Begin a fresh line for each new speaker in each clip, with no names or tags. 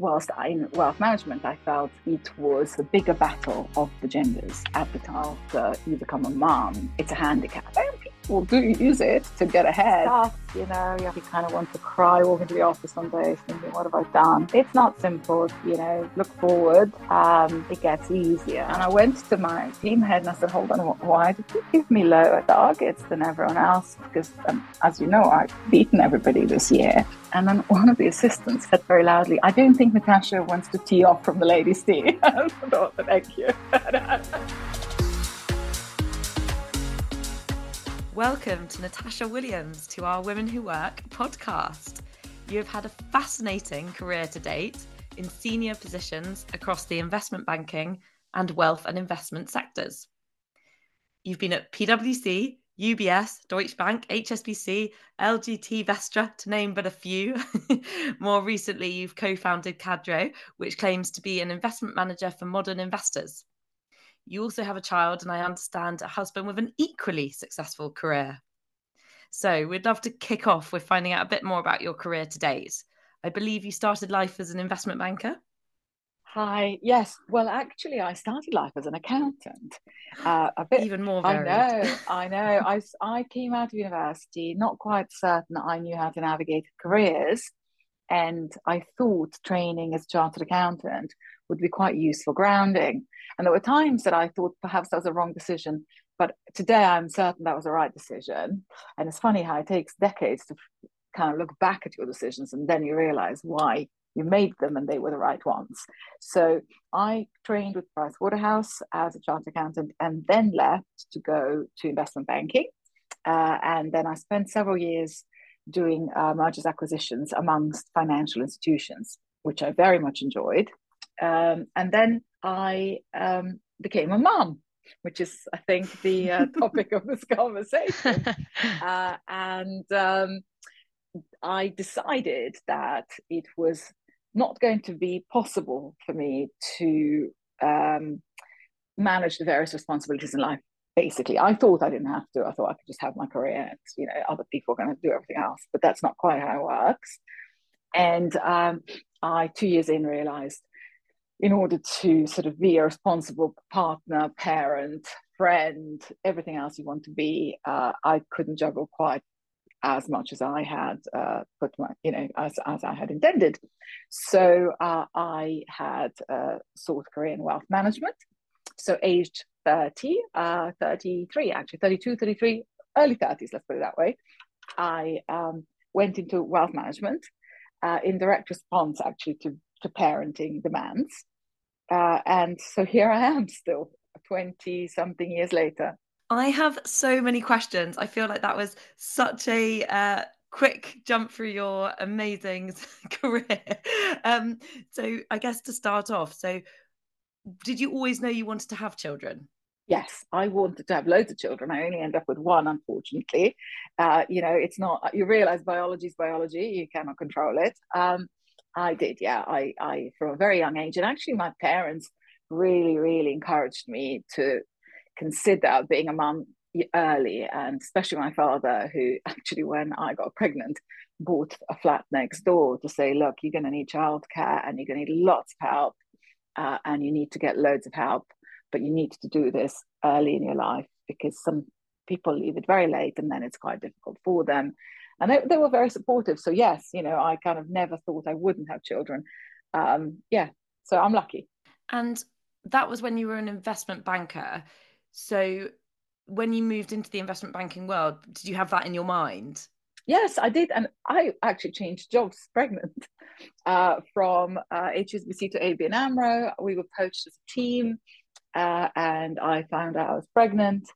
whilst in wealth management, I felt it was a bigger battle of the genders at the time. After you become a mom, it's a handicap. And people do you use it to get ahead. you know, you kind of want to cry walking to the office some days thinking, what have I done? It's not simple, you know, look forward, um, it gets easier. And I went to my team head and I said, hold on, why did you give me lower targets than everyone else? Because, um, as you know, I've beaten everybody this year. And then one of the assistants said very loudly, I don't think Natasha wants to tee off from the ladies' tee. I thought, thank you.
Welcome to Natasha Williams to our Women Who Work podcast. You have had a fascinating career to date in senior positions across the investment banking and wealth and investment sectors. You've been at PwC, UBS, Deutsche Bank, HSBC, LGT Vestra, to name but a few. More recently, you've co founded Cadro, which claims to be an investment manager for modern investors. You also have a child, and I understand a husband with an equally successful career. So, we'd love to kick off with finding out a bit more about your career to date. I believe you started life as an investment banker.
Hi. Yes. Well, actually, I started life as an accountant.
Uh, a bit. Even more varied.
I know. I know. I I came out of university not quite certain that I knew how to navigate careers, and I thought training as a chartered accountant would be quite useful grounding. And there were times that I thought perhaps that was a wrong decision, but today I'm certain that was the right decision. And it's funny how it takes decades to kind of look back at your decisions and then you realize why you made them and they were the right ones. So I trained with Price Waterhouse as a chartered accountant and then left to go to investment banking. Uh, and then I spent several years doing uh, mergers acquisitions amongst financial institutions, which I very much enjoyed. Um, and then I um, became a mom, which is, I think, the uh, topic of this conversation. Uh, and um, I decided that it was not going to be possible for me to um, manage the various responsibilities in life. Basically, I thought I didn't have to. I thought I could just have my career, and you know, other people are going to do everything else. But that's not quite how it works. And um, I, two years in, realized in order to sort of be a responsible partner, parent, friend, everything else you want to be, uh, I couldn't juggle quite as much as I had uh, put my, you know, as, as I had intended. So uh, I had uh, sought career in wealth management. So aged 30, uh, 33, actually 32, 33, early 30s, let's put it that way. I um, went into wealth management uh, in direct response actually to, to parenting demands. Uh, and so here I am still 20 something years later.
I have so many questions. I feel like that was such a uh, quick jump through your amazing career. Um, so, I guess to start off, so did you always know you wanted to have children?
Yes, I wanted to have loads of children. I only end up with one, unfortunately. Uh, you know, it's not, you realize biology is biology, you cannot control it. Um, I did, yeah. I, I, from a very young age, and actually, my parents really, really encouraged me to consider being a mum early, and especially my father, who actually, when I got pregnant, bought a flat next door to say, look, you're going to need childcare and you're going to need lots of help, uh, and you need to get loads of help, but you need to do this early in your life because some people leave it very late and then it's quite difficult for them. And they, they were very supportive. So, yes, you know, I kind of never thought I wouldn't have children. Um, yeah, so I'm lucky.
And that was when you were an investment banker. So when you moved into the investment banking world, did you have that in your mind?
Yes, I did. And I actually changed jobs pregnant uh, from uh, HSBC to ABN AMRO. We were poached as a team uh, and I found out I was pregnant.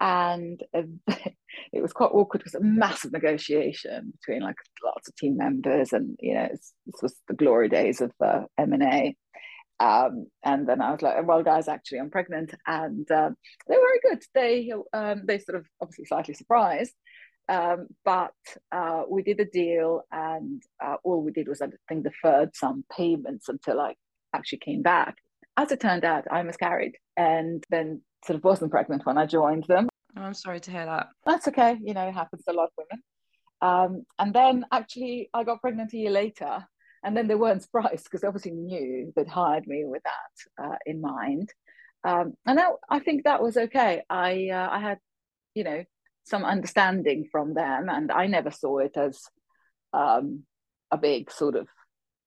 And it was quite awkward. It was a massive negotiation between like lots of team members. And, you know, this was the glory days of uh, M&A. Um, and then I was like, well, guys, actually, I'm pregnant. And um, they were very good. They, um, they sort of obviously slightly surprised. Um, but uh, we did a deal, and uh, all we did was, I think, deferred some payments until I actually came back. As it turned out, I miscarried and then sort of wasn't pregnant when I joined them.
Oh, I'm sorry to hear that.
That's okay. You know, it happens to a lot of women. Um, and then actually, I got pregnant a year later and then they weren't surprised because they obviously knew they'd hired me with that uh, in mind. Um, and that, I think that was okay. I uh, I had, you know, some understanding from them, and I never saw it as um, a big sort of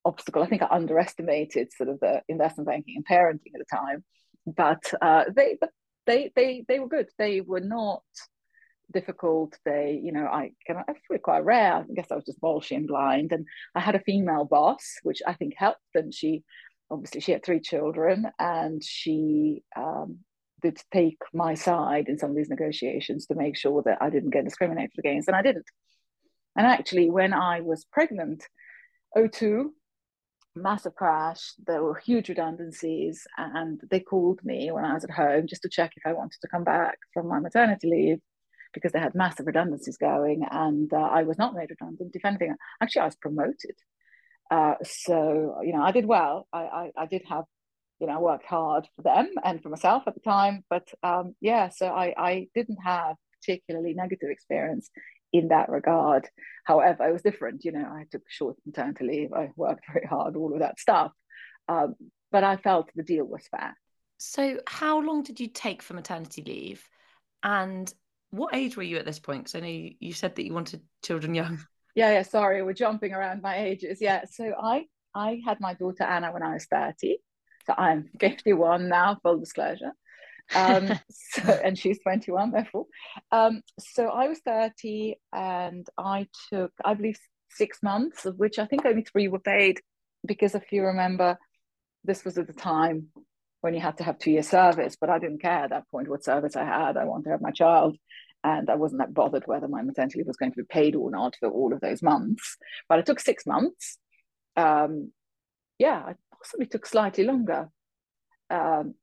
obstacle. I think I underestimated sort of the investment banking and parenting at the time, but uh, they but they they they were good. They were not difficult. They, you know, I of I quite rare. I guess I was just bolshy and blind, and I had a female boss, which I think helped. And she, obviously, she had three children, and she um, did take my side in some of these negotiations to make sure that I didn't get discriminated against, and I didn't. And actually, when I was pregnant, 02, massive crash, there were huge redundancies, and they called me when I was at home just to check if I wanted to come back from my maternity leave because they had massive redundancies going, and uh, I was not made redundant. If anything, actually, I was promoted. Uh, so you know, I did well. I, I, I did have, you know, I worked hard for them and for myself at the time. But um, yeah, so I I didn't have particularly negative experience in that regard. However, it was different. You know, I took short maternity leave. I worked very hard, all of that stuff. Um, but I felt the deal was fair.
So, how long did you take for maternity leave? And what age were you at this point? Because I know you, you said that you wanted children young.
Yeah, yeah. Sorry, we're jumping around my ages. Yeah. So I I had my daughter Anna when I was 30. So I'm 51 now, full disclosure. Um, so, and she's 21, therefore. Um, so I was 30 and I took, I believe, six months, of which I think only three were paid. Because if you remember, this was at the time when you had to have two year service, but I didn't care at that point what service I had. I wanted to have my child and I wasn't that bothered whether my maternity leave was going to be paid or not for all of those months. But it took six months. Um, yeah, I possibly took slightly longer. Um,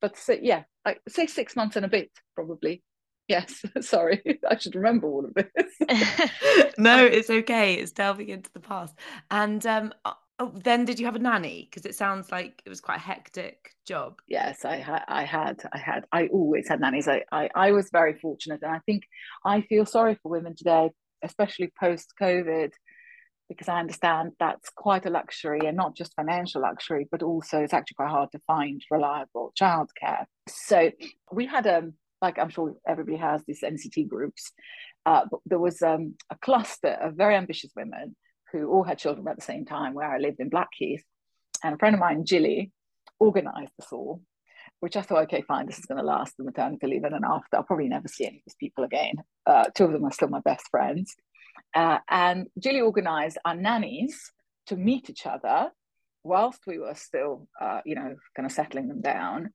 but so, yeah, I say six months and a bit probably. Yes, sorry, I should remember all of this.
no, it's okay. It's delving into the past. And um, Oh, then did you have a nanny? Because it sounds like it was quite a hectic job.
Yes, I had. I had. I had. I always had nannies. I, I, I was very fortunate, and I think I feel sorry for women today, especially post COVID, because I understand that's quite a luxury, and not just financial luxury, but also it's actually quite hard to find reliable childcare. So we had a um, like I'm sure everybody has these NCT groups. Uh, but there was um, a cluster of very ambitious women who all had children at the same time where I lived in Blackheath. And a friend of mine, Jilly, organized this all, which I thought, okay, fine, this is going to last the maternity leave. And then after, I'll probably never see any of these people again. Uh, two of them are still my best friends. Uh, and Julie organized our nannies to meet each other whilst we were still, uh, you know, kind of settling them down,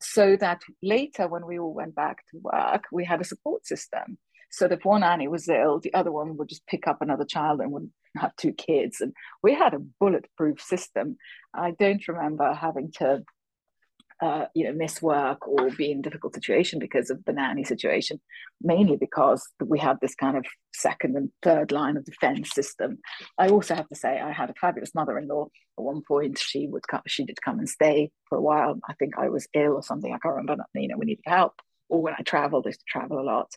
so that later when we all went back to work, we had a support system. So that if one nanny was ill, the other one would just pick up another child and would have two kids. And we had a bulletproof system. I don't remember having to, uh, you know, miss work or be in difficult situation because of the nanny situation, mainly because we had this kind of second and third line of defense system. I also have to say I had a fabulous mother-in-law. At one point, she would come, she did come and stay for a while. I think I was ill or something. I can't remember. You know, we needed help. Or when I traveled, I used to travel a lot.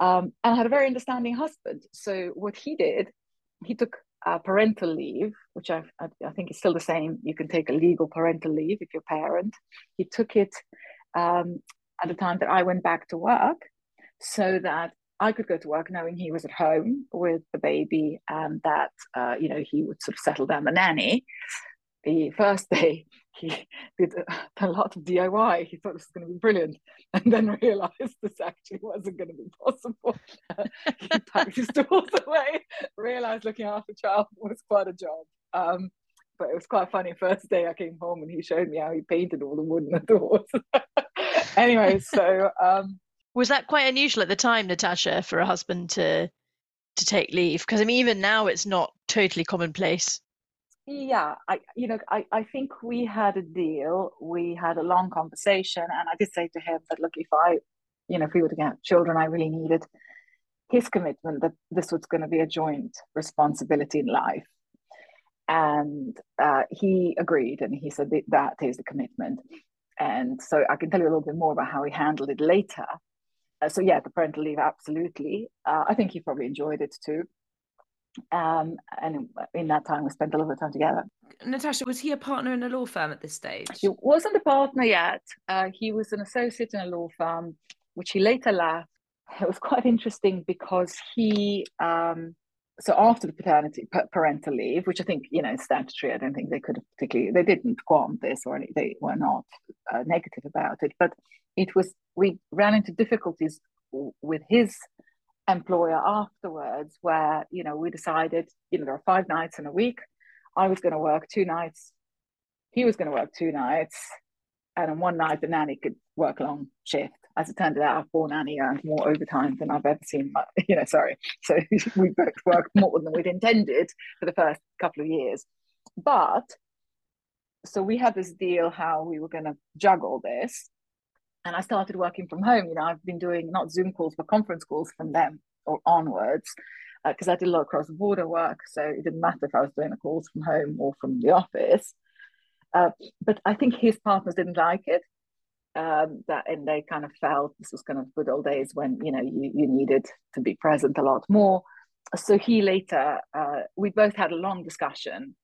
Um, and I had a very understanding husband. So what he did he took uh, parental leave, which I, I, think is still the same. You can take a legal parental leave if you're a parent. He took it um, at the time that I went back to work so that I could go to work knowing he was at home with the baby and that, uh, you know, he would sort of settle down the nanny. The first day, he did a, lot of DIY. He thought this was going to be brilliant, and then realized this actually wasn't going to be possible. he packed his tools away, realized looking after a child was quite a job. Um, but it was quite funny. First day I came home and he showed me how he painted all the wood in the doors. anyway, so um,
was that quite unusual at the time, Natasha, for a husband to to take leave? Because I mean, even now it's not totally commonplace
yeah i you know I, I think we had a deal we had a long conversation and i did say to him that look if i you know if we were to get children i really needed his commitment that this was going to be a joint responsibility in life. And uh, he agreed and he said that, that is the commitment. And so i can tell you a little bit more about how he handled it later. Uh, so yeah the parental leave absolutely. Uh, i think he probably enjoyed it too Um, and in that time, we spent a lot of time together.
Natasha, was he a partner in a law firm at this stage?
He wasn't a partner yet. Uh, he was an associate in a law firm, which he later left. It was quite interesting because he, um, so after the paternity parental leave, which I think you know statutory, I don't think they could have particularly they didn't qualm this or any, they were not uh, negative about it, but it was we ran into difficulties with his employer afterwards where you know we decided you know there are five nights in a week. I was going to work two nights. He was going to work two nights. And on one night the nanny could work long shift. As it turned out our poor nanny earned more overtime than i've ever seen But you know sorry. So we both worked more than we'd intended for the first couple of years. But so we had this deal how we were going to juggle this and I started working from home. You know, I've been doing not Zoom calls but conference calls from them or onwards because uh, I did a lot of cross border work, so it didn't matter if I was doing the calls from home or from the office. Uh, but I think his partners didn't like it. Um, that and they kind of felt this was kind of good old days when you know you, you needed to be present a lot more. So he later, uh, we both had a long discussion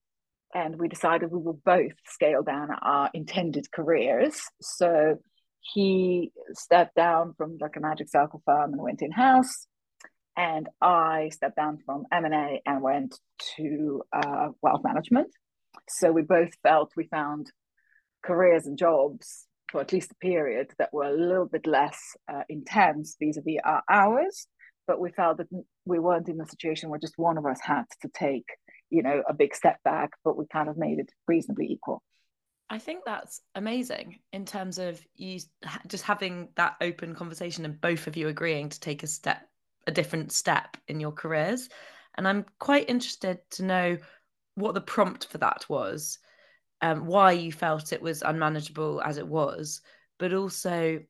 and we decided we will both scale down our intended careers. So he stepped down from like a magic circle firm and went in house and i stepped down from m&a and went to uh, wealth management. So we both felt we found careers and jobs for at least a period that were a little bit less uh, intense vis-a-vis our hours. But we felt that we weren't in a situation where just one of us had to take you know a big step back but we kind of made it reasonably equal
I think that's amazing in terms of you just having that open conversation and both of you agreeing to take a step, a different step in your careers. And I'm quite interested to know what the prompt for that was, um, why you felt it was unmanageable as it was, but also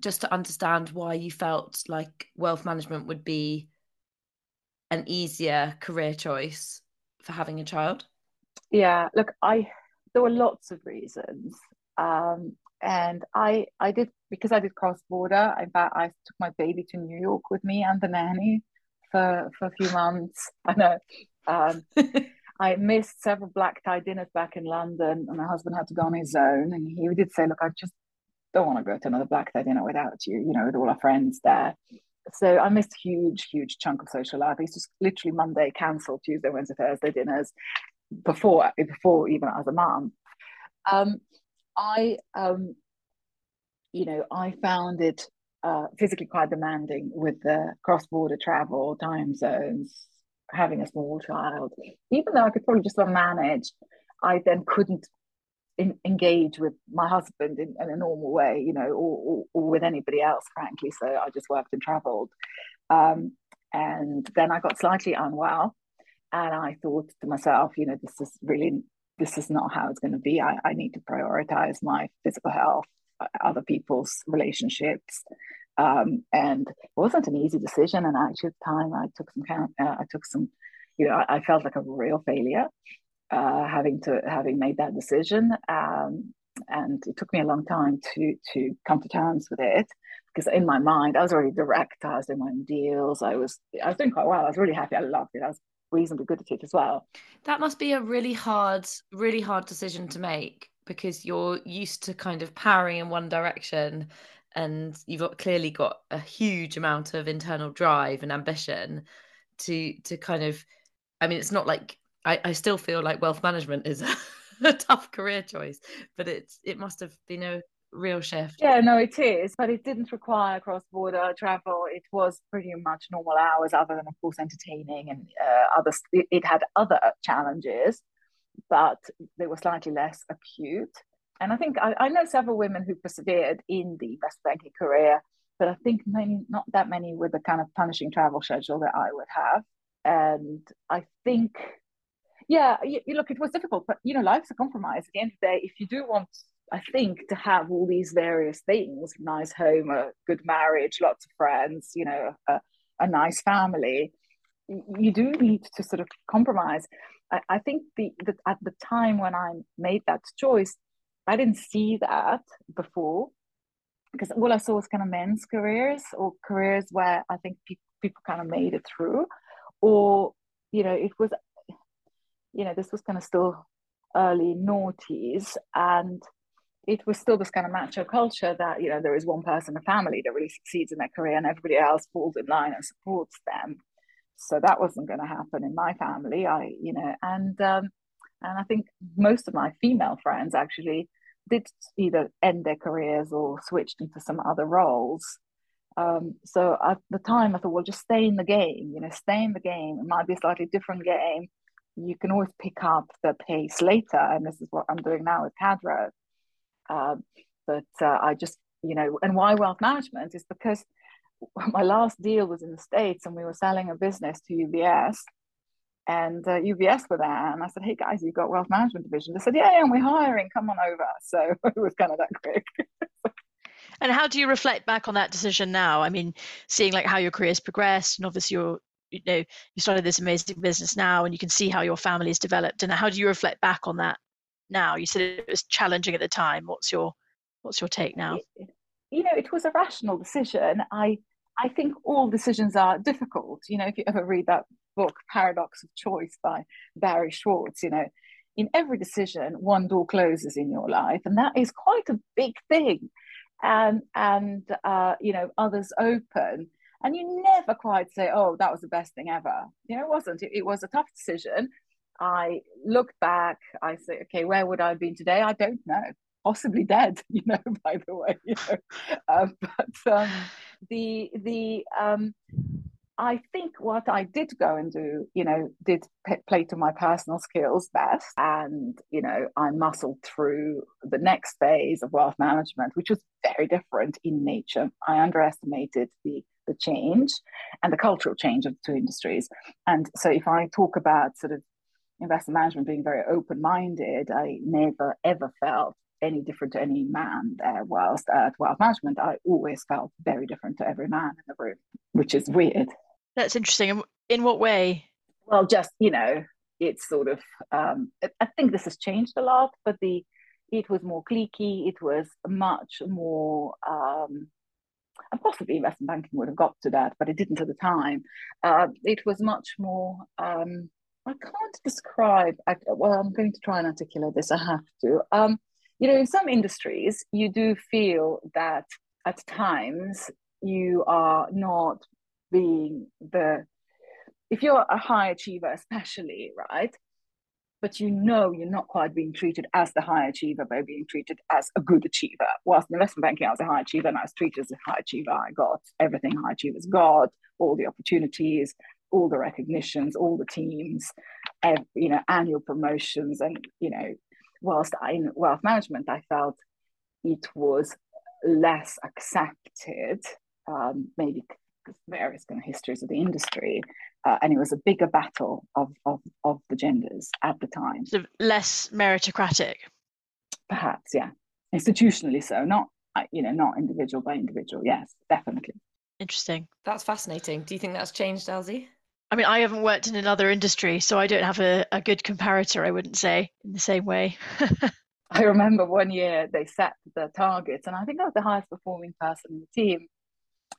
just to understand why you felt like wealth management would be an easier career choice for having a child.
Yeah, look, I there were lots of reasons. Um, and I I did because I did cross border. In fact, I took my baby to New York with me and the nanny for for a few months. I know. Um, I missed several black tie dinners back in London, and my husband had to go on his own. And he did say, "Look, I just don't want to go to another black tie dinner without you. You know, with all our friends there." So I missed a huge, huge chunk of social life. I used to literally Monday cancel Tuesday, Wednesday, Thursday dinners, before before even as a mom. Um, I um, you know I found it uh, physically quite demanding with the cross border travel, time zones, having a small child. Even though I could probably just manage, I then couldn't in, engage with my husband in, in, a normal way, you know, or, or, or, with anybody else, frankly. So I just worked and traveled. Um, and then I got slightly unwell and I thought to myself, you know, this is really, this is not how it's going to be. I, I need to prioritize my physical health, uh, other people's relationships. Um, and it wasn't an easy decision. And actually, at the time, I took some, uh, I took some, you know, I, I felt like a real failure uh, having to having made that decision. Um, and it took me a long time to to come to terms with it because in my mind I was already direct. I was doing my own deals. I was I was doing quite well. I was really happy. I loved it. I was reasonably good at it as well.
That must be a really hard, really hard decision to make because you're used to kind of powering in one direction and you've got, clearly got a huge amount of internal drive and ambition to to kind of I mean it's not like I, I still feel like wealth management is a, a tough career choice, but it's it must have been a real shift.
Yeah, no, it is, but it didn't require cross border travel. It was pretty much normal hours, other than, of course, entertaining and uh, other. It, had other challenges, but they were slightly less acute. And I think I, I know several women who persevered in the investment banking career, but I think many, not that many with the kind of punishing travel schedule that I would have. And I think, yeah, you, you look, it was difficult, but you know, life's a compromise. At the end of the day, if you do want I think to have all these various things nice home, a good marriage, lots of friends, you know, a, a nice family you do need to sort of compromise. I, I think the, the at the time when I made that choice, I didn't see that before because all I saw was kind of men's careers or careers where I think pe- people kind of made it through, or you know, it was, you know, this was kind of still early noughties and it was still this kind of macho culture that you know there is one person in a family that really succeeds in their career and everybody else falls in line and supports them. So that wasn't going to happen in my family i you know and um and i think most of my female friends actually did either end their careers or switched into some other roles. Um, so at the time i thought well just stay in the game you know stay in the game. It might be a slightly different game. You can always pick up the pace later and this is what i'm doing now with Cadro um, but uh, I just, you know, and why wealth management is because my last deal was in the States and we were selling a business to UBS and uh, UBS were there. And I said, hey guys, you've got wealth management division. They said, yeah, yeah, and we're hiring, come on over. So it was kind of that quick.
and how do you reflect back on that decision now? I mean, seeing like how your career's progressed and obviously you're, you know, you started this amazing business now and you can see how your family has developed. And how do you reflect back on that now? You said it was challenging at the time. What's your what's your take now?
You know, it was a rational decision. I I think all decisions are difficult. You know, if you ever read that book, Paradox of Choice by Barry Schwartz, you know, in every decision, one door closes in your life, and that is quite a big thing. And and uh, you know, others open. And you never quite say, "Oh, that was the best thing ever." You know, it wasn't. It, it was a tough decision, I look back, I say, okay, where would I have been today? I don't know. Possibly dead, you know, by the way. You know? Um, but um, the the um, I think what I did go and do, you know, did p- play to my personal skills best. And, you know, I muscled through the next phase of wealth management, which was very different in nature. I underestimated the, the change and the cultural change of the two industries. And so if I talk about sort of investment management being very open minded, I never ever felt any different to any man there. Whilst at wealth management, I always felt very different to every man in the room, which is weird.
That's interesting. In what way?
Well, just you know, it's sort of. Um, I think this has changed a lot, but the it was more cliquey. It was much more. Um, and possibly investment banking would have got to that, but it didn't at the time. Uh, it was much more um, I can't describe. I, well, I'm going to try and articulate this. I have to. Um, you know, in some industries, you do feel that at times you are not being the. If you're a high achiever, especially, right? But you know you're not quite being treated as the high achiever by being treated as a good achiever. Whilst in investment banking, I was a high achiever and I was treated as a high achiever. I got everything high achievers got, all the opportunities, all the recognitions, all the teams, every, you know, annual promotions, and you know, whilst I, in wealth management, I felt it was less accepted, um, maybe various kind of histories of the industry, uh, and it was a bigger battle of, of of the genders at the time.
So less meritocratic,
perhaps, yeah, institutionally so, not uh, you know, not individual by individual. Yes, definitely.
Interesting.
That's fascinating. Do you think that's changed, Elsie?
I mean, I haven't worked in another industry, so I don't have a, a good comparator, I wouldn't say, in the same way.
I remember one year they set the targets, and I think I was the highest performing person in the team.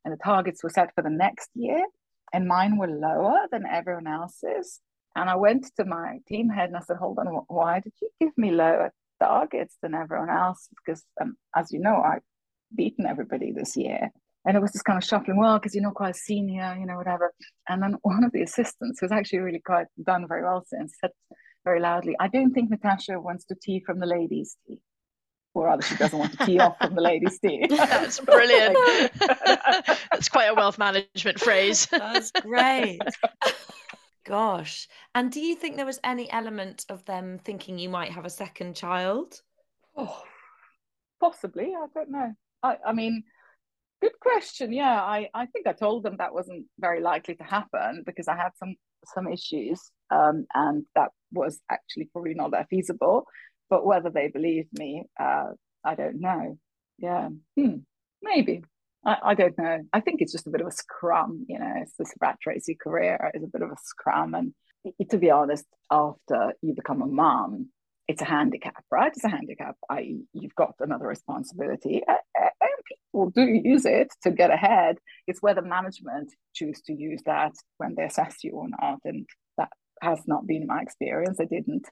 And the targets were set for the next year, and mine were lower than everyone else's. And I went to my team head and I said, Hold on, why did you give me lower targets than everyone else? Because, um, as you know, I've beaten everybody this year and it was just kind of shuffling well because you're not quite senior you know whatever. And then one of the assistants who's actually really quite done very well since said very loudly i don't think natasha wants to tee from the ladies tee. Or rather she doesn't want to tee off from the ladies tee.
That's brilliant. That's quite a wealth management phrase.
That's great. Gosh. And do you think there was any element of them thinking you might have a second child?
Oh possibly. I don't know. I, I mean Good question. Yeah, I, I think I told them that wasn't very likely to happen because I had some some issues, um, and that was actually probably not that feasible. But whether they believed me, uh, I don't know. Yeah, hmm. maybe. I, I don't know. I think it's just a bit of a scrum. You know, it's this rat racy career is a bit of a scrum, and to be honest, after you become a mom, it's a handicap, right? It's a handicap. I you've got another responsibility, people do use it to get ahead. It's whether management choose to use that when they assess you or not, and that has not been my experience. I didn't.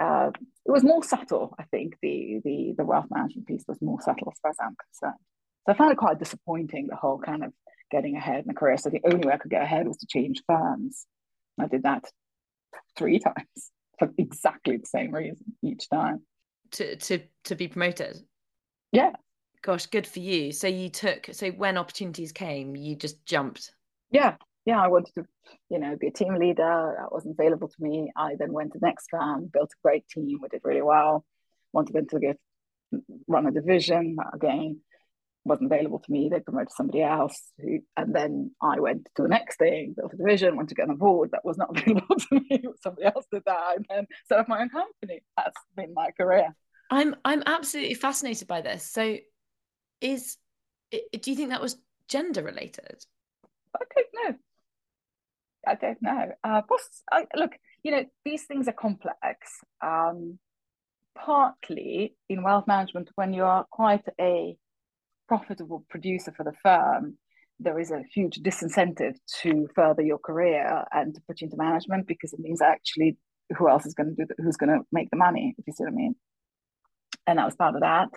Uh, it was more subtle, I think. The the the wealth management piece was more subtle as far as I'm concerned. So I found it quite disappointing, the whole kind of getting ahead in a career. So the only way I could get ahead was to change firms. I did that three times for exactly the same reason each time.
To to to be promoted.
Yeah.
Gosh, good for you. So you took so when opportunities came, you just jumped.
Yeah. Yeah. I wanted to, you know, be a team leader. That wasn't available to me. I then went to the next firm, built a great team, we did really well. Wanted them to get run a division again wasn't available to me. They promoted somebody else, who, and then I went to the next thing, built a division, went to get on a board that was not available to me. Somebody else did that, and then set up my own company. That's been my career.
I'm I'm absolutely fascinated by this. So, is do you think that was gender related?
I don't know. I don't know. Uh, I, look, you know, these things are complex. Um, partly in wealth management, when you are quite a profitable producer for the firm, there is a huge disincentive to further your career and to put you into management because it means actually who else is going to do the, who's going to make the money if you see what I mean. And that was part of that.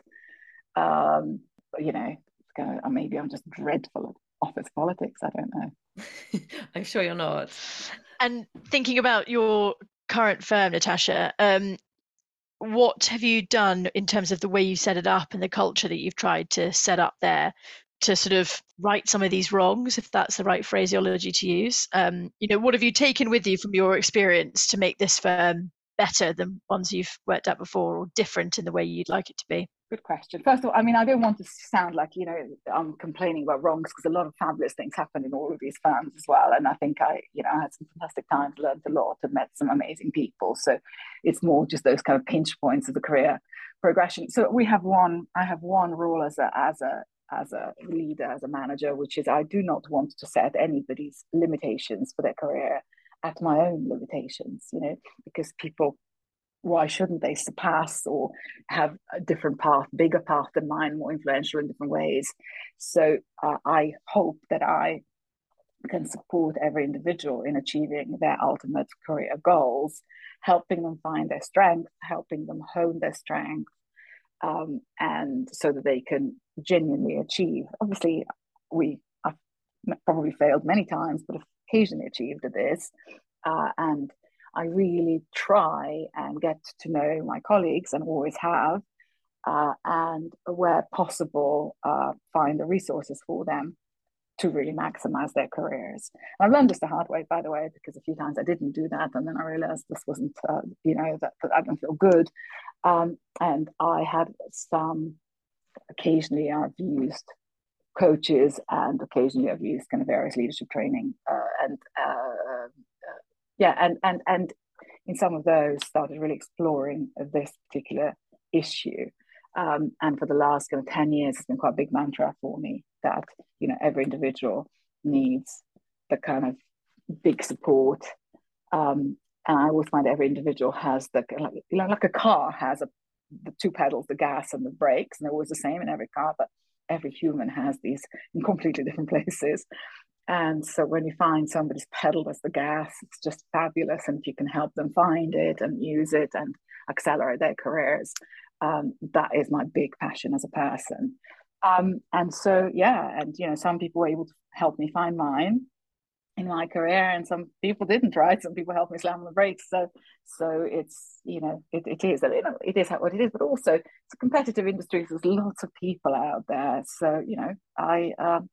Um, you know, kind of, maybe I'm just dreadful at office politics. I don't know.
I'm sure you're not.
And thinking about your current firm, Natasha, um, what have you done in terms of the way you set it up and the culture that you've tried to set up there to sort of right some of these wrongs, if that's the right phraseology to use? Um, you know, what have you taken with you from your experience to make this firm better than ones you've worked at before or different in the way you'd like it to be?
Good question. First of all, I mean, I don't want to sound like, you know, I'm complaining about wrongs because a lot of fabulous things happen in all of these firms as well. And I think I, you know, I had some fantastic times, learned a lot, and met some amazing people. So it's more just those kind of pinch points of the career progression. So we have one, I have one rule as a, as a, as a leader, as a manager, which is I do not want to set anybody's limitations for their career at my own limitations, you know, because people why shouldn't they surpass or have a different path, bigger path than mine, more influential in different ways? So uh, I hope that I can support every individual in achieving their ultimate career goals, helping them find their strength, helping them hone their strength, um, and so that they can genuinely achieve. Obviously, we have probably failed many times, but occasionally achieved this. Uh, and I really try and get to know my colleagues and always have, uh, and where possible, uh, find the resources for them to really maximize their careers. And I've learned this the hard way, by the way, because a few times I didn't do that, and then I realized this wasn't, uh, you know, that, that, I don't feel good. Um, and I had some. Occasionally, I've used coaches, and occasionally I've used kind of various leadership training uh, and uh, yeah, and and and in some of those started really exploring this particular issue. Um, and for the last kind of 10 years, it's been quite a big mantra for me that, you know, every individual needs the kind of big support. Um, and I always find every individual has the, like, you know, like a car has a, the two pedals, the gas and the brakes, and they're always the same in every car, but every human has these in completely different places. And so when you find somebody's pedal as the gas, it's just fabulous. And if you can help them find it and use it and accelerate their careers, um, that is my big passion as a person. Um, and so, yeah, and you know, some people were able to help me find mine in my career, and some people didn't. Right? Some people helped me slam on the brakes. So, so it's you know, it, it is it is what it is. But also, it's a competitive industry. So there's lots of people out there. So you know, I um,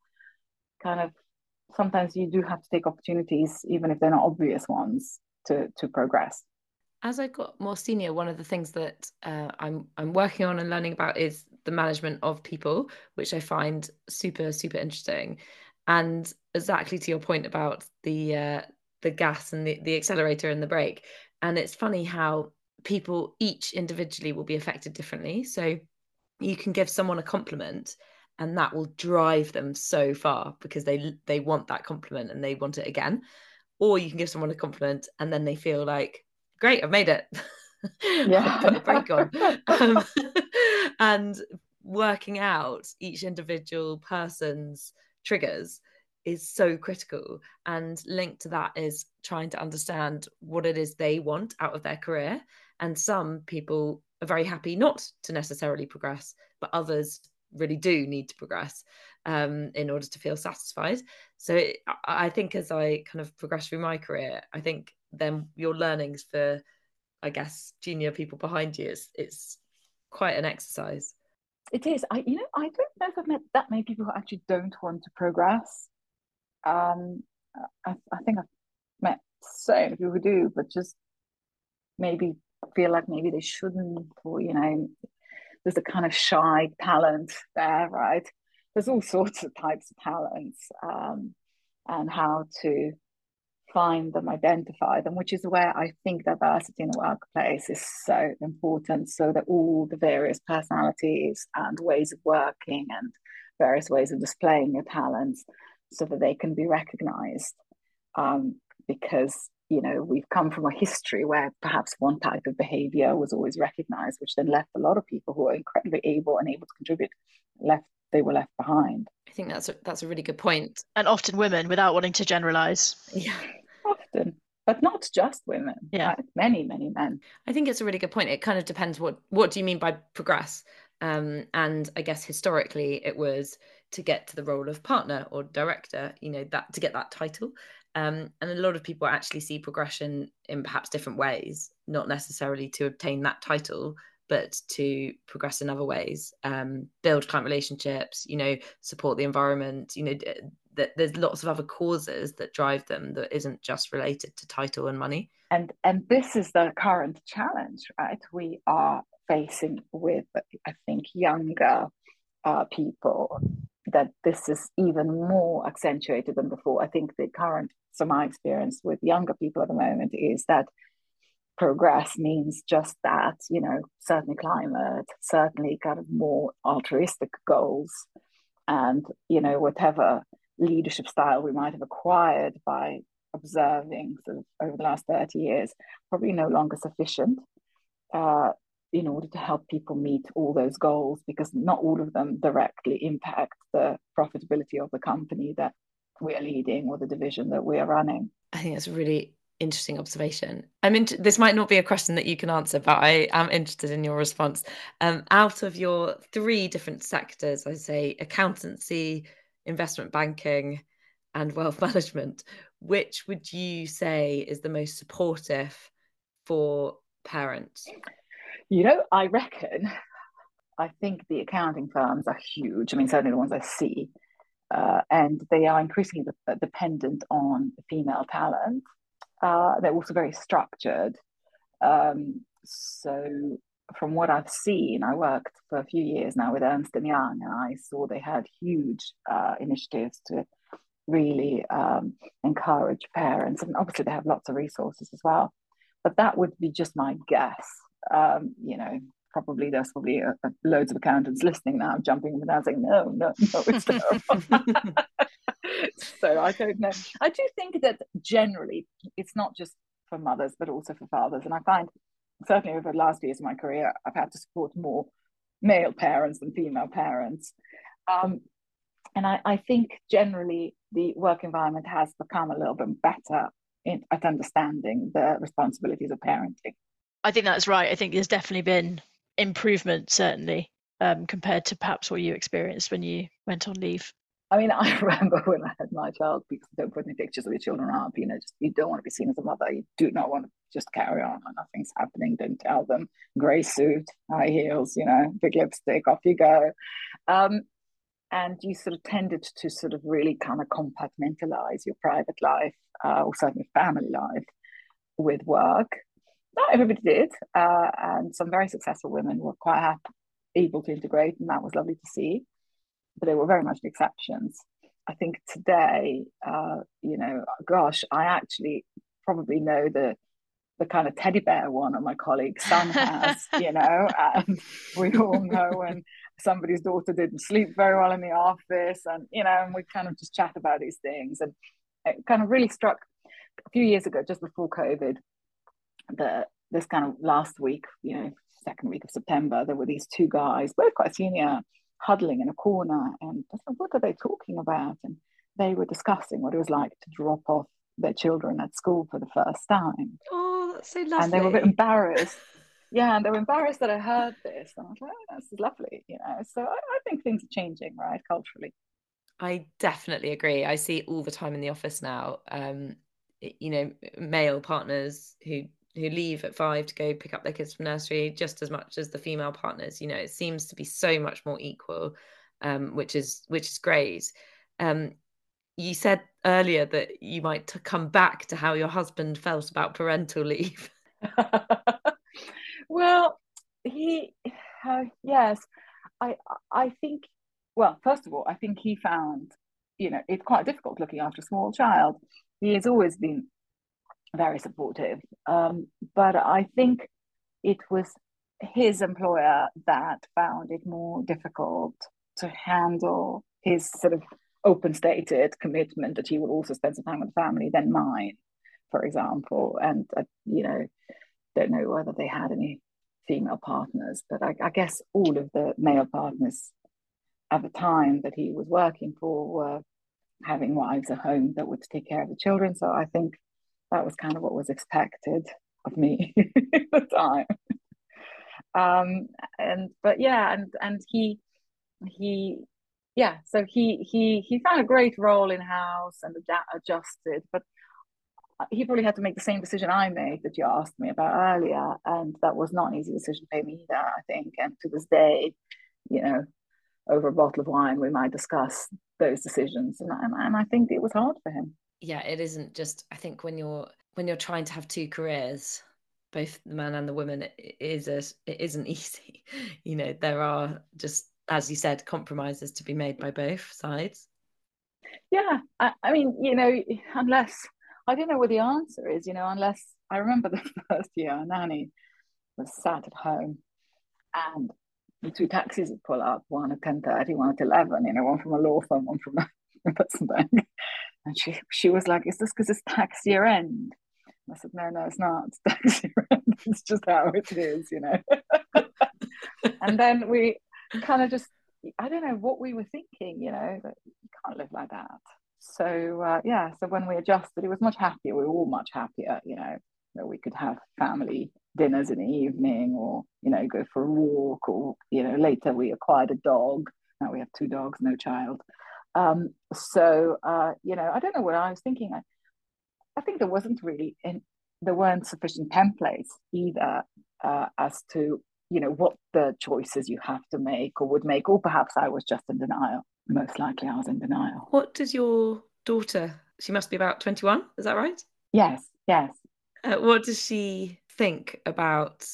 kind of sometimes you do have to take opportunities, even if they're not obvious ones, to to progress.
As I got more senior, one of the things that uh, I'm I'm working on and learning about is the management of people, which I find super super interesting. And exactly to your point about the uh, the gas and the, the accelerator and the brake, and it's funny how people each individually will be affected differently. So you can give someone a compliment and that will drive them so far because they they want that compliment and they want it again or you can give someone a compliment and then they feel like great i've made it yeah put a brake on um, and working out each individual person's triggers is so critical. And linked to that is trying to understand what it is they want out of their career. And some people are very happy not to necessarily progress, but others really do need to progress um, in order to feel satisfied. So it, I think as I kind of progress through my career, I think then your learnings for, I guess, junior people behind you is it's quite an exercise.
It is. I you know I don't know if I've met that many people who actually don't want to progress. Um, I, I think I've met so many people who do, but just maybe feel like maybe they shouldn't, or you know, there's a kind of shy talent there, right? There's all sorts of types of talents, um, and how to find them, identify them, which is where I think diversity in the workplace is so important, so that all the various personalities and ways of working and various ways of displaying your talents, so that they can be recognized. Um, because you know we've come from a history where perhaps one type of behavior was always recognized which then left a lot of people who were incredibly able and able to contribute left they were left behind.
I think that's a, that's a really good point.
And often women without wanting to generalize.
Yeah.
Often but not just women. Yeah. Right? many many men.
I think it's a really good point. It kind of depends what what do you mean by progress? Um, and i guess historically it was to get to the role of partner or director you know that to get that title um, and a lot of people actually see progression in perhaps different ways, not necessarily to obtain that title, but to progress in other ways, um, build client relationships, you know, support the environment, you know, that there's lots of other causes that drive them that isn't just related to title and money.
And and this is the current challenge, right? We are facing with, I think, younger uh, people that this is even more accentuated than before. I think the current so my experience with younger people at the moment is that progress means just that, you know, certainly climate, certainly kind of more altruistic goals, and you know, whatever leadership style we might have acquired by observing sort of over the last 30 years, probably no longer sufficient. Uh, in order to help people meet all those goals, because not all of them directly impact the profitability of the company that we're leading or the division that we're running.
I think that's a really interesting observation. I mean, this might not be a question that you can answer, but I am interested in your response. Um, out of your three different sectors, I say accountancy, investment banking, and wealth management, which would you say is the most supportive for parents?
You know, I reckon, I think the accounting firms are huge. I mean, certainly the ones I see uh, and they are increasingly dependent on female talent. Uh, they're also very structured. Um, so, from what I've seen, I worked for a few years now with Ernst and Young, and I saw they had huge uh, initiatives to really um, encourage parents, and obviously they have lots of resources as well. But that would be just my guess. Um, you know, probably there's probably a, a loads of accountants listening now, jumping up and saying, no, no, no, it's terrible. so I don't know. I do think that generally it's not just for mothers, but also for fathers. And I find certainly over the last years of my career, I've had to support more male parents than female parents. Um, and I, I, think generally the work environment has become a little bit better in, at understanding the responsibilities of parenting.
I think that's right. I think there's definitely been improvement certainly um, compared to perhaps what you experienced when you went on leave?
I mean, I remember when I had my child, people don't put any pictures of your children up. You know, just you don't want to be seen as a mother. You do not want to just carry on. And nothing's happening. Don't tell them. Grey suit, high heels, you know, big lipstick, off you go. Um, and you sort of tended to sort of really kind of compartmentalize your private life, uh, or certainly family life, with work not everybody did, uh, and some very successful women were quite happy, able to integrate, and that was lovely to see. But they were very much the exceptions. I think today, uh, you know, gosh, I actually probably know the the kind of teddy bear one of my colleagues' son has, you know, and we all know when somebody's daughter didn't sleep very well in the office, and you know, and we kind of just chat about these things, and it kind of really struck a few years ago, just before COVID, the this kind of last week, you know, second week of September, there were these two guys, both quite senior, huddling in a corner, and I thought, what are they talking about? And they were discussing what it was like to drop off their children at school for the first time.
Oh, that's so lovely.
And they were a bit embarrassed. yeah, and they were embarrassed that I heard this. And I was like, oh, this is lovely, you know. So I, I think things are changing, right, culturally.
I definitely agree. I see all the time in the office now. Um, you know, male partners who who leave at five to go pick up their kids from nursery just as much as the female partners. You know, it seems to be so much more equal, um, which is which is great. Um, you said earlier that you might come back to how your husband felt about parental leave.
well, he, uh, yes, I, I think. Well, first of all, I think he found, you know, it's quite difficult looking after a small child. He has always been very supportive, um, but I think it was his employer that found it more difficult to handle his sort of open stated commitment that he would also spend some time with the family than mine, for example. And, uh, you know, don't know whether they had any female partners, but I, I, guess all of the male partners at the time that he was working for were having wives at home that would take care of the children. So I think that was kind of what was expected of me at the time. Um, and but yeah, and and he he yeah, so he he he found a great role in house and adjusted, but he probably had to make the same decision I made that you asked me about earlier, and that was not an easy decision for me either. I think, and to this day, you know, over a bottle of wine, we might discuss those decisions, and and, and I think it was hard for him.
Yeah, it isn't just. I think when you're when you're trying to have two careers, both the man and the woman, it is a, it isn't easy. You know, there are just as you said, compromises to be made by both sides?
Yeah, I, I mean, you know, unless I don't know what the answer is, you know, unless I remember the first year, Nanny was sat at home and the two taxis would pull up, one at 10 30, one at 11, you know, one from a law firm, one from a investment bank. And she, she was like, Is this because it's tax year end? I said, No, no, it's not. It's tax year end. It's just how it is, you know. and then we kind of just I don't know what we were thinking, you know, you can't live like that. So uh, yeah, so when we adjusted, it was much happier. We were all much happier, you know, that we could have family dinners in the evening, or you know, go for a walk, or you know, later we acquired a dog. Now we have two dogs, no child. Um, so uh, you know, I don't know what I was thinking. I, I think there wasn't really, in, there weren't sufficient templates either uh, as to you know what the choices you have to make or would make or perhaps i was just in denial. Most likely i was in denial.
What does your daughter she must be about 21 is that right?
Yes yes.
Uh, what does she think about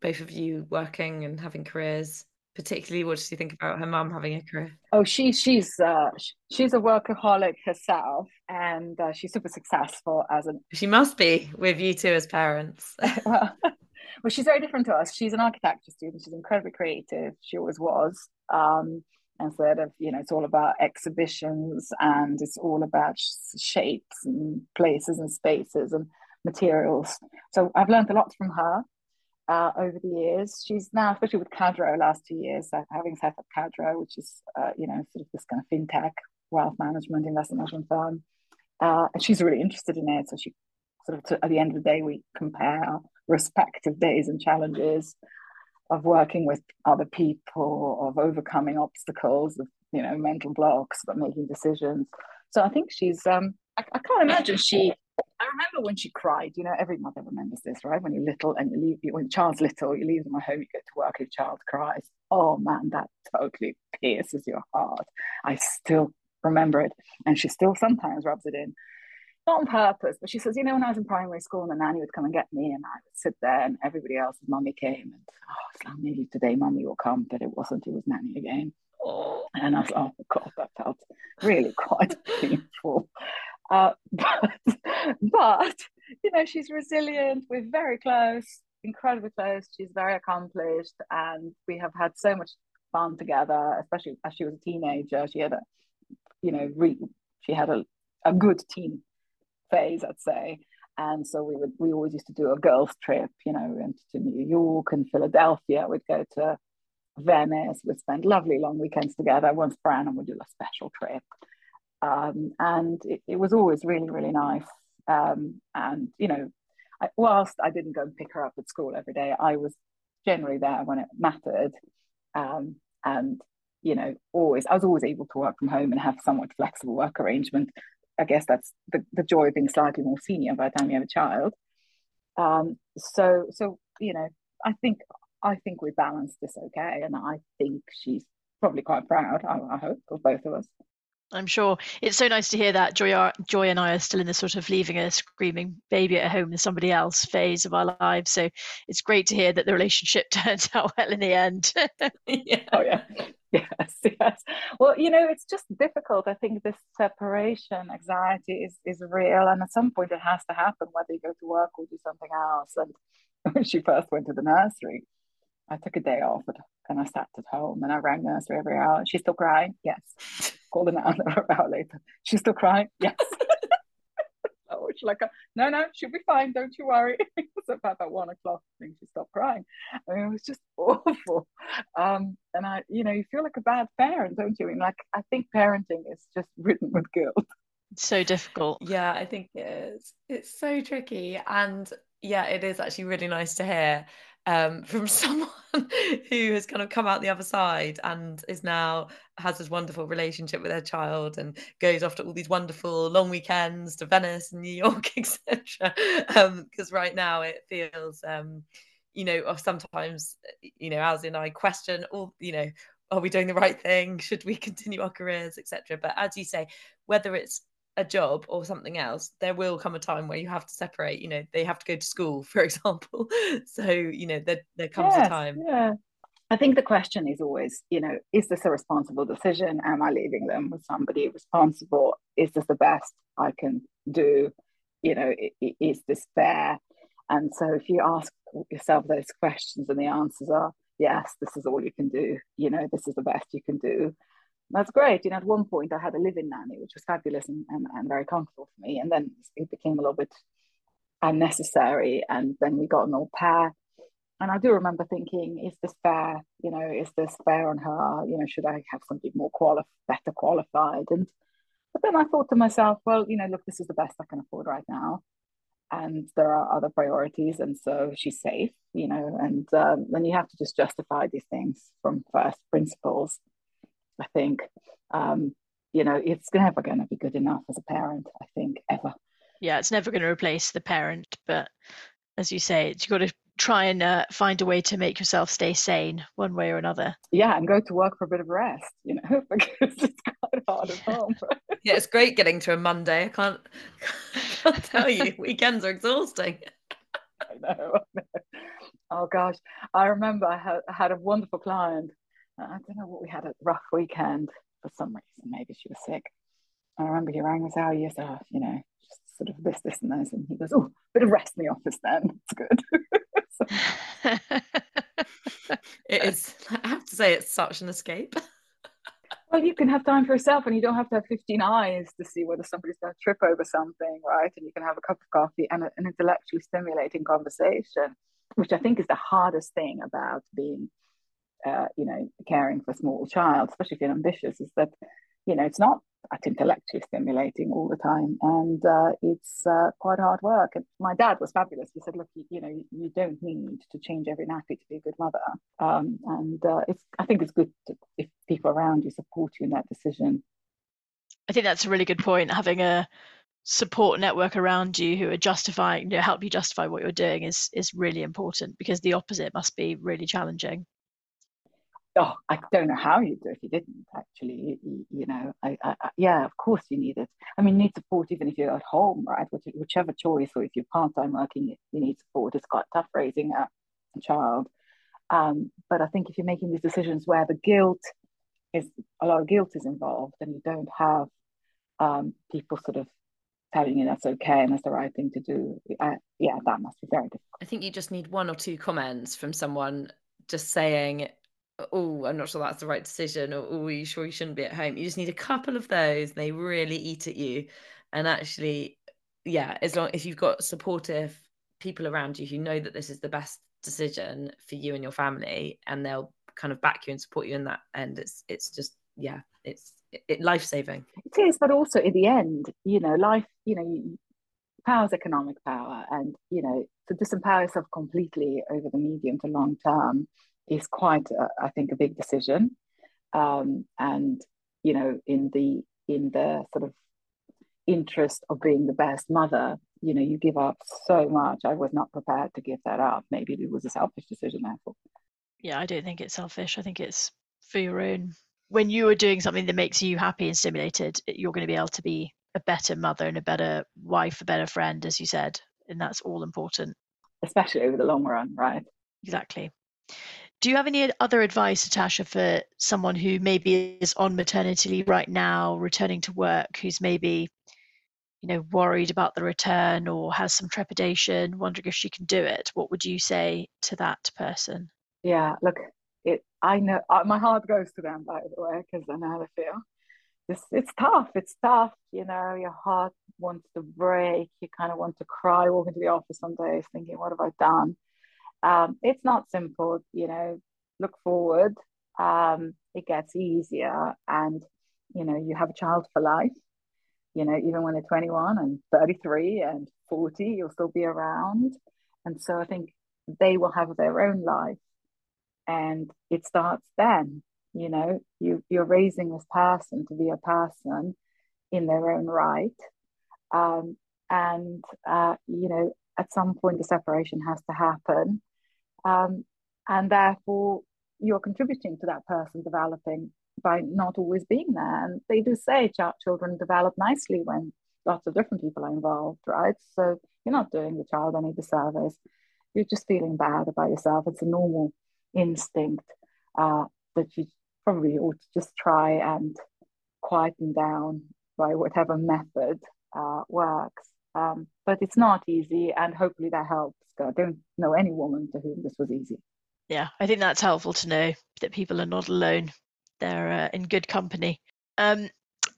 both of you working and having careers particularly what does she think about her mum having a career
oh she she's uh she's a workaholic herself and uh, she's super successful as an
she must be with you two as parents
well, well, she's very different to us. She's an architecture student. She's incredibly creative. She always was. Um, instead of you know, it's all about exhibitions and it's all about shapes and places and spaces and materials. So I've learned a lot from her uh, over the years. She's now, especially with Cadro, last two years, having set up Cadro, which is uh, you know sort of this kind of fintech wealth management investment management firm, uh, and she's really interested in it. So she sort of to, at the end of the day we compare our respective days and challenges of working with other people, of overcoming obstacles, of you know mental blocks, but making decisions. So I think she's. Um, I, I can't imagine she. I remember when she cried. You know, every mother remembers this, right? When you're little and you leave, when child's little, you leave them at home, you go to work, your child cries. Oh man, that totally pierces your heart. I still remember it, and she still sometimes rubs it in not on purpose, but she says, you know, when I was in primary school and the nanny would come and get me and I would sit there and everybody else's mummy came and oh, it's like maybe today mummy will come, but it wasn't, it was nanny again. Oh. And I was like, oh God, that felt really quite painful. Uh, but, but, you know, she's resilient. We're very close, incredibly close. She's very accomplished and we have had so much fun together, especially as she was a teenager. She had a, you know, re- she had a, a good teen phase, I'd say. And so we would we always used to do a girls' trip, you know, we went to New York and Philadelphia. We'd go to Venice. We'd spend lovely long weekends together. Once per annum, we'd do a special trip. Um, and it, it, was always really, really nice. Um, and, you know, I, whilst I didn't go and pick her up at school every day, I was generally there when it mattered. Um, and, you know, always, I was always able to work from home and have somewhat flexible work arrangement. I guess that's the, the joy of being slightly more senior by the time you have a child. Um, so, so, you know, I think, I think we balanced this okay. And I think she's probably quite proud, I, I hope, of both of us.
I'm sure it's so nice to hear that Joy, Joy and I are still in the sort of leaving a screaming baby at home with somebody else phase of our lives. So it's great to hear that the relationship turns out well in the end.
yeah. Oh yeah, yes, yes. Well, you know, it's just difficult. I think this separation anxiety is is real, and at some point it has to happen, whether you go to work or do something else. And when she first went to the nursery, I took a day off and I sat at home and I rang nursery every hour. She's still crying? Yes. Called an hour, hour later. She's still crying? Yes. oh, she's like, no, no, she'll be fine. Don't you worry. it was about that one o'clock thing. She stopped crying. I mean, it was just awful. Um, and I, you know, you feel like a bad parent, don't you? I mean, like, I think parenting is just written with guilt.
so difficult.
Yeah, I think it is. It's so tricky. And yeah, it is actually really nice to hear um, from someone who has kind of come out the other side and is now has this wonderful relationship with their child and goes off to all these wonderful long weekends to Venice and New York, etc. Because um, right now it feels, um, you know, sometimes, you know, as in I question all, you know, are we doing the right thing? Should we continue our careers, etc. But as you say, whether it's a job or something else, there will come a time where you have to separate. You know, they have to go to school, for example. so, you know, there, there comes yes, a time.
Yeah. I think the question is always, you know, is this a responsible decision? Am I leaving them with somebody responsible? Is this the best I can do? You know, is this fair? And so if you ask yourself those questions and the answers are, yes, this is all you can do, you know, this is the best you can do, that's great. You know, at one point I had a living nanny, which was fabulous and, and, and very comfortable for me. And then it became a little bit unnecessary. And then we got an au pair. And I do remember thinking, is this fair? You know, is this fair on her? You know, should I have somebody more qualified, better qualified? And but then I thought to myself, well, you know, look, this is the best I can afford right now. And there are other priorities. And so she's safe, you know, and um, then you have to just justify these things from first principles I think, um, you know, it's never going to be good enough as a parent, I think, ever.
Yeah, it's never going to replace the parent. But as you say, you've got to try and uh, find a way to make yourself stay sane one way or another.
Yeah, and go to work for a bit of rest, you know, because it's quite hard at home.
yeah, it's great getting to a Monday. I can't, I can't tell you, weekends are exhausting.
I know, I know. Oh gosh, I remember I had, I had a wonderful client I don't know what we had a rough weekend for some reason. Maybe she was sick. I remember he rang us out. Yes, oh, you know, just sort of this, this, and this, and he goes, "Oh, bit of rest in the office then.
It's good." it is. I have to say, it's such an escape.
well, you can have time for yourself, and you don't have to have fifteen eyes to see whether somebody's going to trip over something, right? And you can have a cup of coffee and an intellectually stimulating conversation, which I think is the hardest thing about being uh, you know, caring for a small child, especially if you're ambitious, is that, you know, it's not that intellectually stimulating all the time. And uh, it's uh, quite hard work. And my dad was fabulous. He said, look, you, you know, you, don't need to change every nappy to be a good mother. Um, and uh, it's, I think it's good to, if people around you support you in that decision.
I think that's a really good point. Having a support network around you who are justifying, you know, help you justify what you're doing is is really important because the opposite must be really challenging
oh, I don't know how you'd do if you didn't actually. You, you know, I, I, yeah, of course you need it. I mean, you need support even if you're at home, right? Which, whichever choice, or if you're part time working, you need support. It's quite tough raising a, a child. Um, but I think if you're making these decisions where the guilt is a lot of guilt is involved, and you don't have um, people sort of telling you that's okay and that's the right thing to do, uh, yeah, that must be very difficult.
I think you just need one or two comments from someone just saying oh, I'm not sure that's the right decision, or oh, are you sure you shouldn't be at home? You just need a couple of those, and they really eat at you. And actually, yeah, as long if you've got supportive people around you who know that this is the best decision for you and your family, and they'll kind of back you and support you in that end, it's it's just yeah, it's it, life saving.
It is, but also in the end, you know, life, you know, power is economic power, and you know, to disempower yourself completely over the medium to long term is quite, I think, a big decision. Um, and you know, in the in the sort of interest of being the best mother, you know, you give up so much. I was not prepared to give that up. Maybe it was a selfish decision, therefore.
Yeah, I don't think it's selfish. I think it's for your own. When you are doing something that makes you happy and stimulated, you're going to be able to be a better mother and a better wife, a better friend, as you said. And that's all important.
Especially over the long run, right?
Exactly. Do you have any other advice, Natasa, for someone who maybe is on maternity leave right now, returning to work, who's maybe, you know, worried about the return or has some trepidation, wondering if she can do it? What would you say to that person?
Yeah, look, it. I know uh, my heart goes to them, by the way, because I know how they feel. It's it's tough. It's tough. You know, your heart wants to break. You kind of want to cry walking to the office some days, thinking, "What have I done?" Um, it's not simple, you know, look forward. Um, it gets easier and, you know, you have a child for life. You know, even when they're 21 and 33 and 40, you'll still be around. And so I think they will have their own life. And it starts then. You know, you, you're raising this person to be a person in their own right. Um, and, uh, you know, at some point the separation has to happen. Um, and therefore you're contributing to that person developing by not always being there. And they do say children develop nicely when lots of different people are involved right? So you're not doing the child any disservice. You're just feeling bad about yourself. It's a normal instinct uh, that you probably ought to just try and quieten down by whatever method uh, works. Um, but it's not easy, and hopefully that helps. I don't know any woman to whom this was easy.
Yeah, I think that's helpful to know that people are not alone. They're uh, in good company. Um,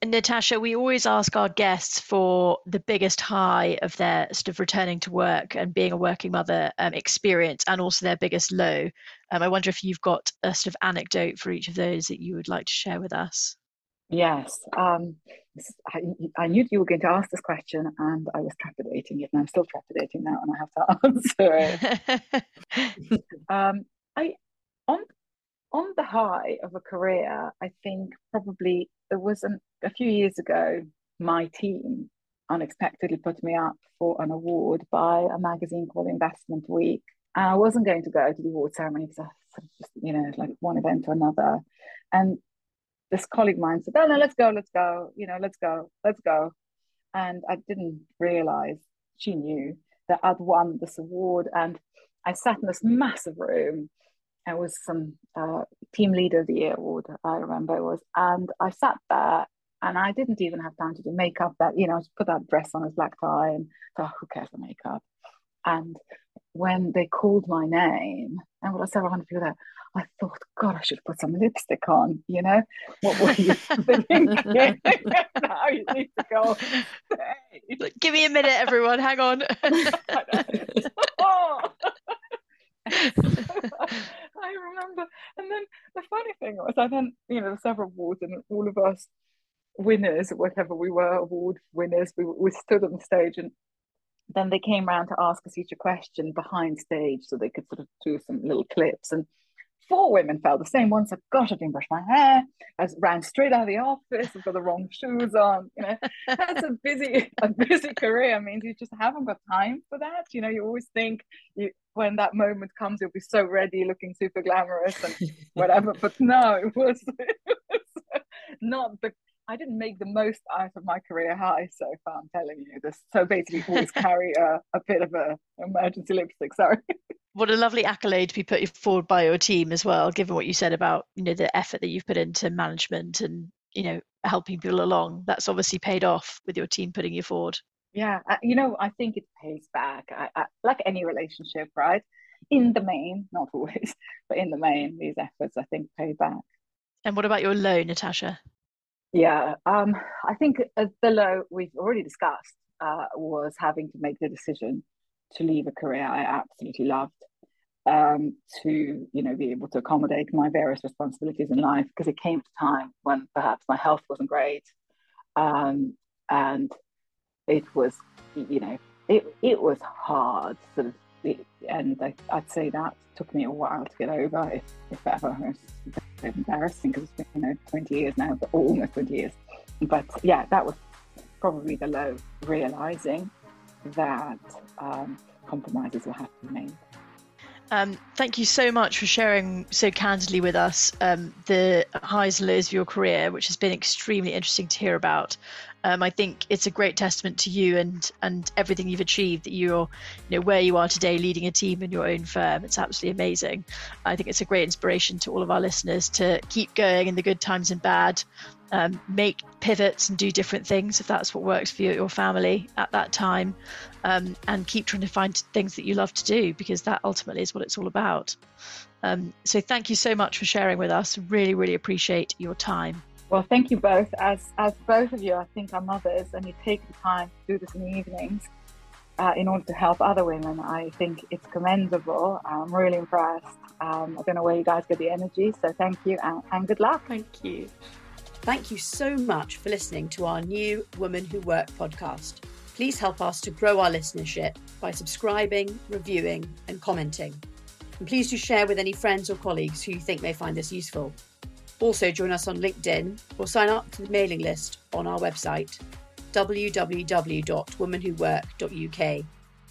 Natasa, we always ask our guests for the biggest high of their sort of returning to work and being a working mother um, experience and also their biggest low. Um, I wonder if you've got a sort of anecdote for each of those that you would like to share with us.
Yes. Um, I, I, knew you were going to ask this question and I was trepidating it and I'm still trepidating now and I have to answer it. um, I, on, on the high of a career, I think probably there was an, a few years ago, my team unexpectedly put me up for an award by a magazine called Investment Week. And I wasn't going to go to the award ceremony because I just, you know, like one event or another. And this colleague of mine said, "Oh no, let's go, let's go, you know, let's go, let's go," and I didn't realize she knew that I'd won this award, and I sat in this massive room. It was some uh, team leader of the year award, I remember it was, and I sat there and I didn't even have time to do makeup. That you know, just put that dress on as black tie and thought, who cares for makeup? And when they called my name, and what I several hundred people there, I thought, God, I should put some lipstick on, you know? What were you thinking? now you need to go.
Give me a minute, everyone. Hang on.
oh. I remember. And then the funny thing was, I then, you know, several awards, and all of us winners, whatever we were, award winners, we, we stood on the stage and then they came around to ask us each a question behind stage so they could sort of do some little clips and four women fell. The same one said, "Gosh, I didn't brush my hair. I ran straight out of the office. I've got the wrong shoes on." You know, that's a busy a busy career. I means you just haven't got time for that. You know, you always think you when that moment comes, you'll be so ready, looking super glamorous and whatever. but no, it was, it was not the. I didn't make the most out of my career high so far. I'm telling you this. So basically, always carry a, a bit of a emergency lipstick. Sorry
what a lovely accolade to be put forward by your team as well, given what you said about you know the effort that you've put into management and you know helping people along. That's obviously paid off with your team putting you forward.
Yeah, you know, I think it pays back. I, I, like any relationship, right? In the main, not always, but in the main, these efforts I think pay back.
And what about your low, Natasa?
Yeah, um, I think the low we've already discussed uh, was having to make the decision to leave a career I absolutely loved um, to you know be able to accommodate my various responsibilities in life because it came to time when perhaps my health wasn't great um, and it was you know it, it was hard sort of and I, would say that took me a while to get over if, if ever. It's embarrassing because it's been you know 20 years now but almost 20 years. But yeah that was probably the low realizing that um, compromises will have to be made
um, thank you so much for sharing so candidly with us um, the highs and lows of your career, which has been extremely interesting to hear about. Um, I think it's a great testament to you and and everything you've achieved that you're, you know, where you are today, leading a team in your own firm. It's absolutely amazing. I think it's a great inspiration to all of our listeners to keep going in the good times and bad, um, make pivots and do different things if that's what works for you, your family at that time, um, and keep trying to find things that you love to do because that ultimately is what it's all about. Um, so thank you so much for sharing with us. Really, really appreciate your time.
Well, thank you both. As as both of you, I think are mothers, and you take the time to do this in the evenings uh, in order to help other women. I think it's commendable. I'm really impressed. Um, I don't know where you guys get the energy, so thank you and, and good luck.
Thank you.
Thank you so much for listening to our new Women Who Work podcast. Please help us to grow our listenership by subscribing, reviewing, and commenting. And please do share with any friends or colleagues who you think may find this useful. Also, join us on LinkedIn or sign up to the mailing list on our website www.womenwhowork.uk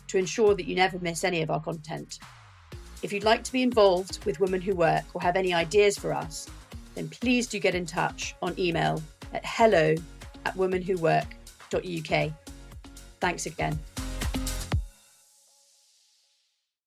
to ensure that you never miss any of our content. If you'd like to be involved with Women Who Work or have any ideas for us, then please do get in touch on email at hello at womenwhowork.uk. Thanks again.